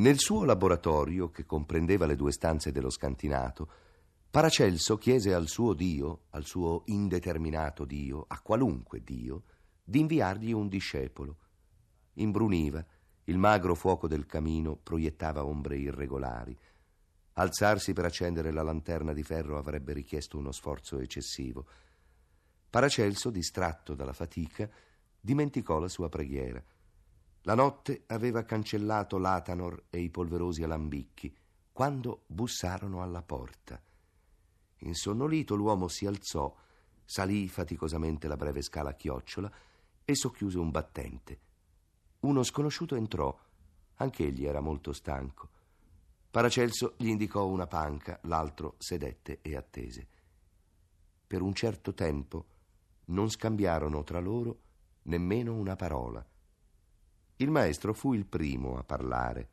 Nel suo laboratorio, che comprendeva le due stanze dello scantinato, Paracelso chiese al suo Dio, al suo indeterminato Dio, a qualunque Dio, di inviargli un discepolo. Imbruniva, il magro fuoco del camino proiettava ombre irregolari. Alzarsi per accendere la lanterna di ferro avrebbe richiesto uno sforzo eccessivo. Paracelso, distratto dalla fatica, dimenticò la sua preghiera. La notte aveva cancellato l'Atanor e i polverosi alambicchi quando bussarono alla porta. Insonnolito l'uomo si alzò, salì faticosamente la breve scala a chiocciola e socchiuse un battente. Uno sconosciuto entrò, anch'egli era molto stanco. Paracelso gli indicò una panca, l'altro sedette e attese. Per un certo tempo non scambiarono tra loro nemmeno una parola. Il maestro fu il primo a parlare.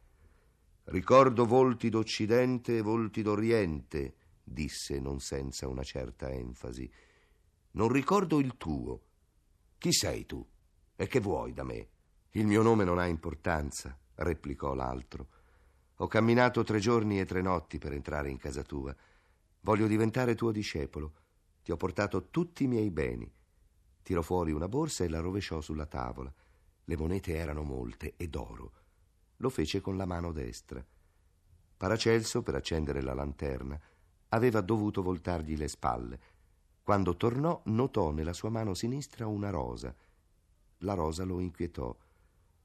Ricordo volti d'Occidente e volti d'Oriente, disse non senza una certa enfasi. Non ricordo il tuo. Chi sei tu? E che vuoi da me? Il mio nome non ha importanza, replicò l'altro. Ho camminato tre giorni e tre notti per entrare in casa tua. Voglio diventare tuo discepolo. Ti ho portato tutti i miei beni. Tirò fuori una borsa e la rovesciò sulla tavola. Le monete erano molte e d'oro. Lo fece con la mano destra. Paracelso, per accendere la lanterna, aveva dovuto voltargli le spalle. Quando tornò, notò nella sua mano sinistra una rosa. La rosa lo inquietò.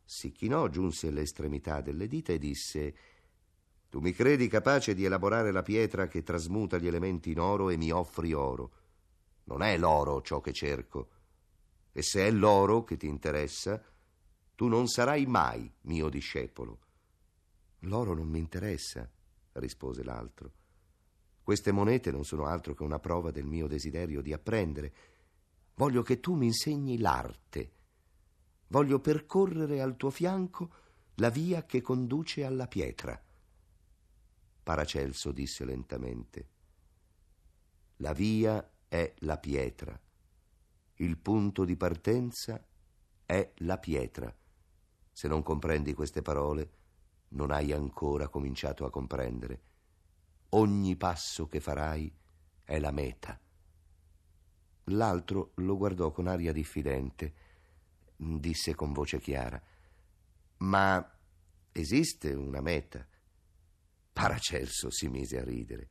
Si chinò, giunse all'estremità delle dita e disse: Tu mi credi capace di elaborare la pietra che trasmuta gli elementi in oro e mi offri oro. Non è l'oro ciò che cerco. E se è l'oro che ti interessa, tu non sarai mai mio discepolo. L'oro non mi interessa, rispose l'altro. Queste monete non sono altro che una prova del mio desiderio di apprendere. Voglio che tu mi insegni l'arte. Voglio percorrere al tuo fianco la via che conduce alla pietra. Paracelso disse lentamente. La via è la pietra. Il punto di partenza è la pietra. Se non comprendi queste parole, non hai ancora cominciato a comprendere. Ogni passo che farai è la meta. L'altro lo guardò con aria diffidente. Disse con voce chiara: Ma esiste una meta? Paracelso si mise a ridere.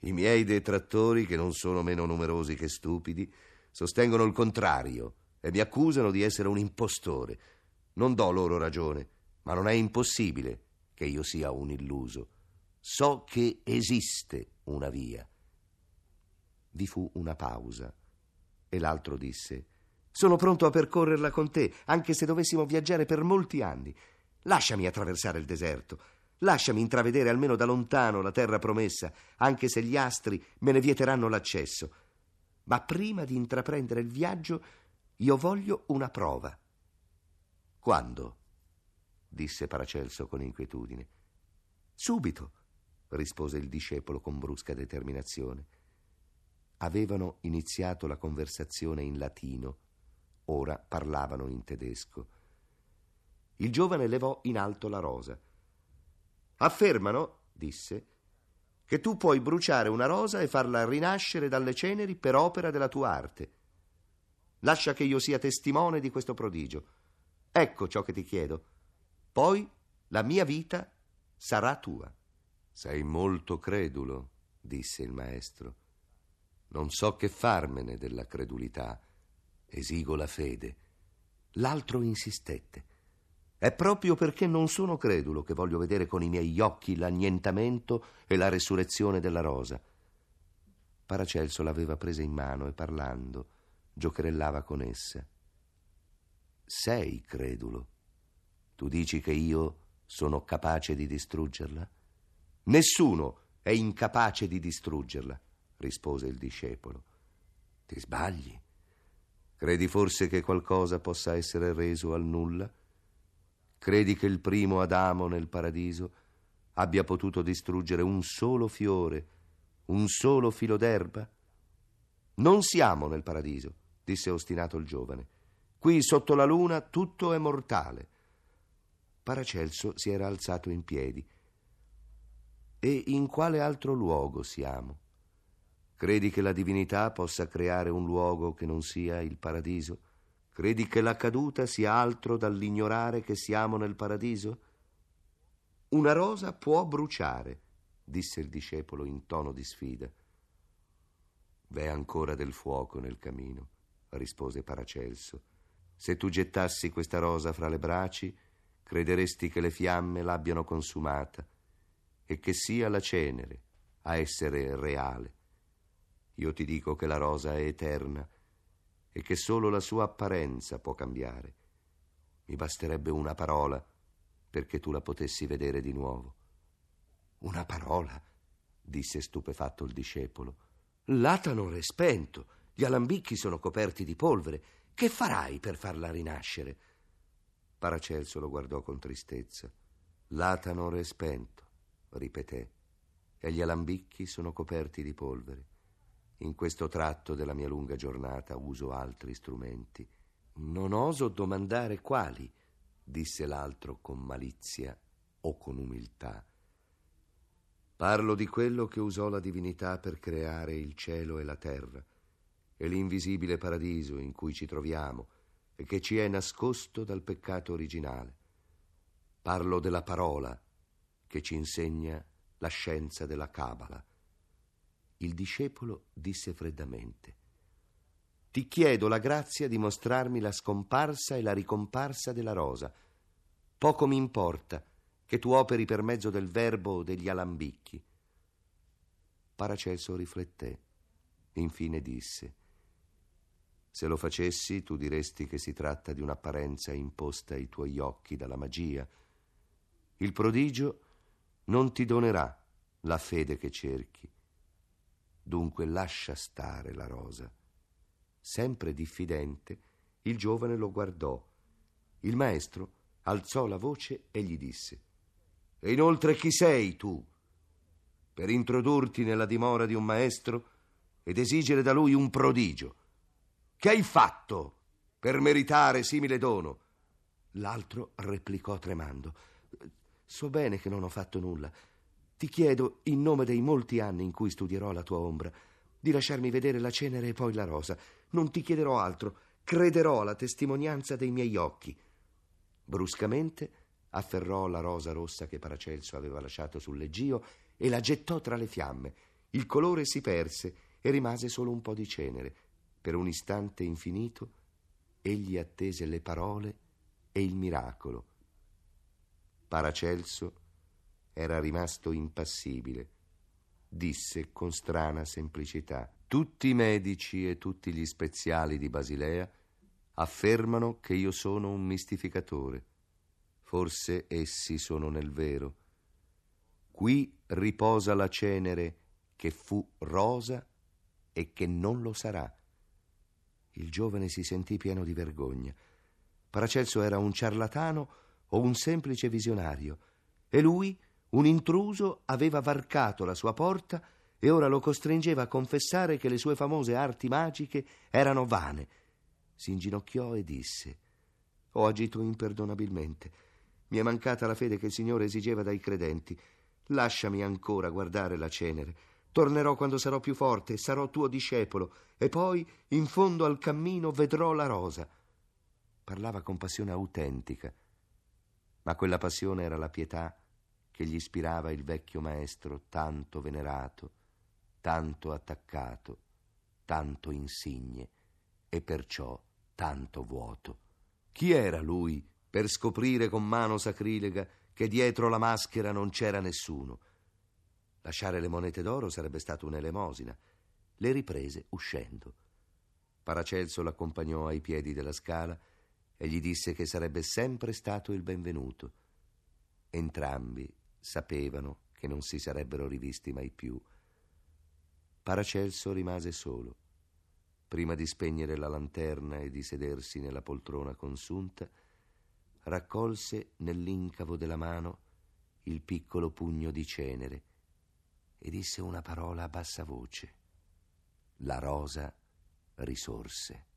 I miei detrattori, che non sono meno numerosi che stupidi, sostengono il contrario e mi accusano di essere un impostore. Non do loro ragione, ma non è impossibile che io sia un illuso. So che esiste una via. Vi fu una pausa e l'altro disse: Sono pronto a percorrerla con te, anche se dovessimo viaggiare per molti anni. Lasciami attraversare il deserto. Lasciami intravedere almeno da lontano la terra promessa, anche se gli astri me ne vieteranno l'accesso. Ma prima di intraprendere il viaggio, io voglio una prova. Quando? disse Paracelso con inquietudine. Subito, rispose il discepolo con brusca determinazione. Avevano iniziato la conversazione in latino, ora parlavano in tedesco. Il giovane levò in alto la rosa. Affermano, disse, che tu puoi bruciare una rosa e farla rinascere dalle ceneri per opera della tua arte. Lascia che io sia testimone di questo prodigio. Ecco ciò che ti chiedo. Poi la mia vita sarà tua. Sei molto credulo, disse il maestro. Non so che farmene della credulità. Esigo la fede. L'altro insistette. È proprio perché non sono credulo che voglio vedere con i miei occhi l'annientamento e la resurrezione della rosa. Paracelso l'aveva presa in mano e parlando giocherellava con essa sei credulo. Tu dici che io sono capace di distruggerla? Nessuno è incapace di distruggerla, rispose il discepolo. Ti sbagli. Credi forse che qualcosa possa essere reso al nulla? Credi che il primo Adamo nel paradiso abbia potuto distruggere un solo fiore, un solo filo d'erba? Non siamo nel paradiso, disse ostinato il giovane. Qui sotto la luna tutto è mortale. Paracelso si era alzato in piedi. E in quale altro luogo siamo? Credi che la divinità possa creare un luogo che non sia il paradiso? Credi che la caduta sia altro dall'ignorare che siamo nel paradiso? Una rosa può bruciare, disse il discepolo in tono di sfida. V'è ancora del fuoco nel camino, rispose Paracelso. Se tu gettassi questa rosa fra le braci, crederesti che le fiamme l'abbiano consumata e che sia la cenere a essere reale. Io ti dico che la rosa è eterna e che solo la sua apparenza può cambiare. Mi basterebbe una parola perché tu la potessi vedere di nuovo. Una parola? disse stupefatto il discepolo. L'atano è spento, gli alambicchi sono coperti di polvere. Che farai per farla rinascere? Paracelso lo guardò con tristezza. L'Atanor è spento, ripeté, e gli alambicchi sono coperti di polvere. In questo tratto della mia lunga giornata uso altri strumenti. Non oso domandare quali, disse l'altro con malizia o con umiltà. Parlo di quello che usò la divinità per creare il cielo e la terra e l'invisibile paradiso in cui ci troviamo e che ci è nascosto dal peccato originale. Parlo della parola che ci insegna la scienza della Cabala il discepolo disse freddamente Ti chiedo la grazia di mostrarmi la scomparsa e la ricomparsa della rosa. Poco mi importa che tu operi per mezzo del verbo o degli alambicchi. Paracelso rifletté. Infine disse Se lo facessi tu diresti che si tratta di un'apparenza imposta ai tuoi occhi dalla magia. Il prodigio non ti donerà la fede che cerchi Dunque lascia stare la rosa. Sempre diffidente, il giovane lo guardò. Il maestro alzò la voce e gli disse: E inoltre chi sei tu? Per introdurti nella dimora di un maestro ed esigere da lui un prodigio. Che hai fatto per meritare simile dono? L'altro replicò tremando: So bene che non ho fatto nulla. Ti chiedo, in nome dei molti anni in cui studierò la tua ombra, di lasciarmi vedere la cenere e poi la rosa. Non ti chiederò altro, crederò alla testimonianza dei miei occhi. Bruscamente afferrò la rosa rossa che Paracelso aveva lasciato sul leggio e la gettò tra le fiamme. Il colore si perse e rimase solo un po' di cenere. Per un istante infinito egli attese le parole e il miracolo. Paracelso era rimasto impassibile. Disse con strana semplicità: Tutti i medici e tutti gli speziali di Basilea affermano che io sono un mistificatore. Forse essi sono nel vero. Qui riposa la cenere che fu rosa e che non lo sarà. Il giovane si sentì pieno di vergogna. Paracelso era un ciarlatano o un semplice visionario e lui un intruso aveva varcato la sua porta e ora lo costringeva a confessare che le sue famose arti magiche erano vane. Si inginocchiò e disse: Ho agito imperdonabilmente. Mi è mancata la fede che il Signore esigeva dai credenti. Lasciami ancora guardare la cenere. Tornerò quando sarò più forte sarò tuo discepolo, e poi, in fondo al cammino, vedrò la rosa. Parlava con passione autentica, ma quella passione era la pietà che gli ispirava il vecchio maestro tanto venerato, tanto attaccato, tanto insigne e perciò tanto vuoto. Chi era lui per scoprire con mano sacrilega che dietro la maschera non c'era nessuno? Lasciare le monete d'oro sarebbe stato un'elemosina. Le riprese uscendo. Paracelso l'accompagnò ai piedi della scala e gli disse che sarebbe sempre stato il benvenuto. Entrambi sapevano che non si sarebbero rivisti mai più. Paracelso rimase solo. Prima di spegnere la lanterna e di sedersi nella poltrona consunta, raccolse nell'incavo della mano il piccolo pugno di cenere e disse una parola a bassa voce. La rosa risorse.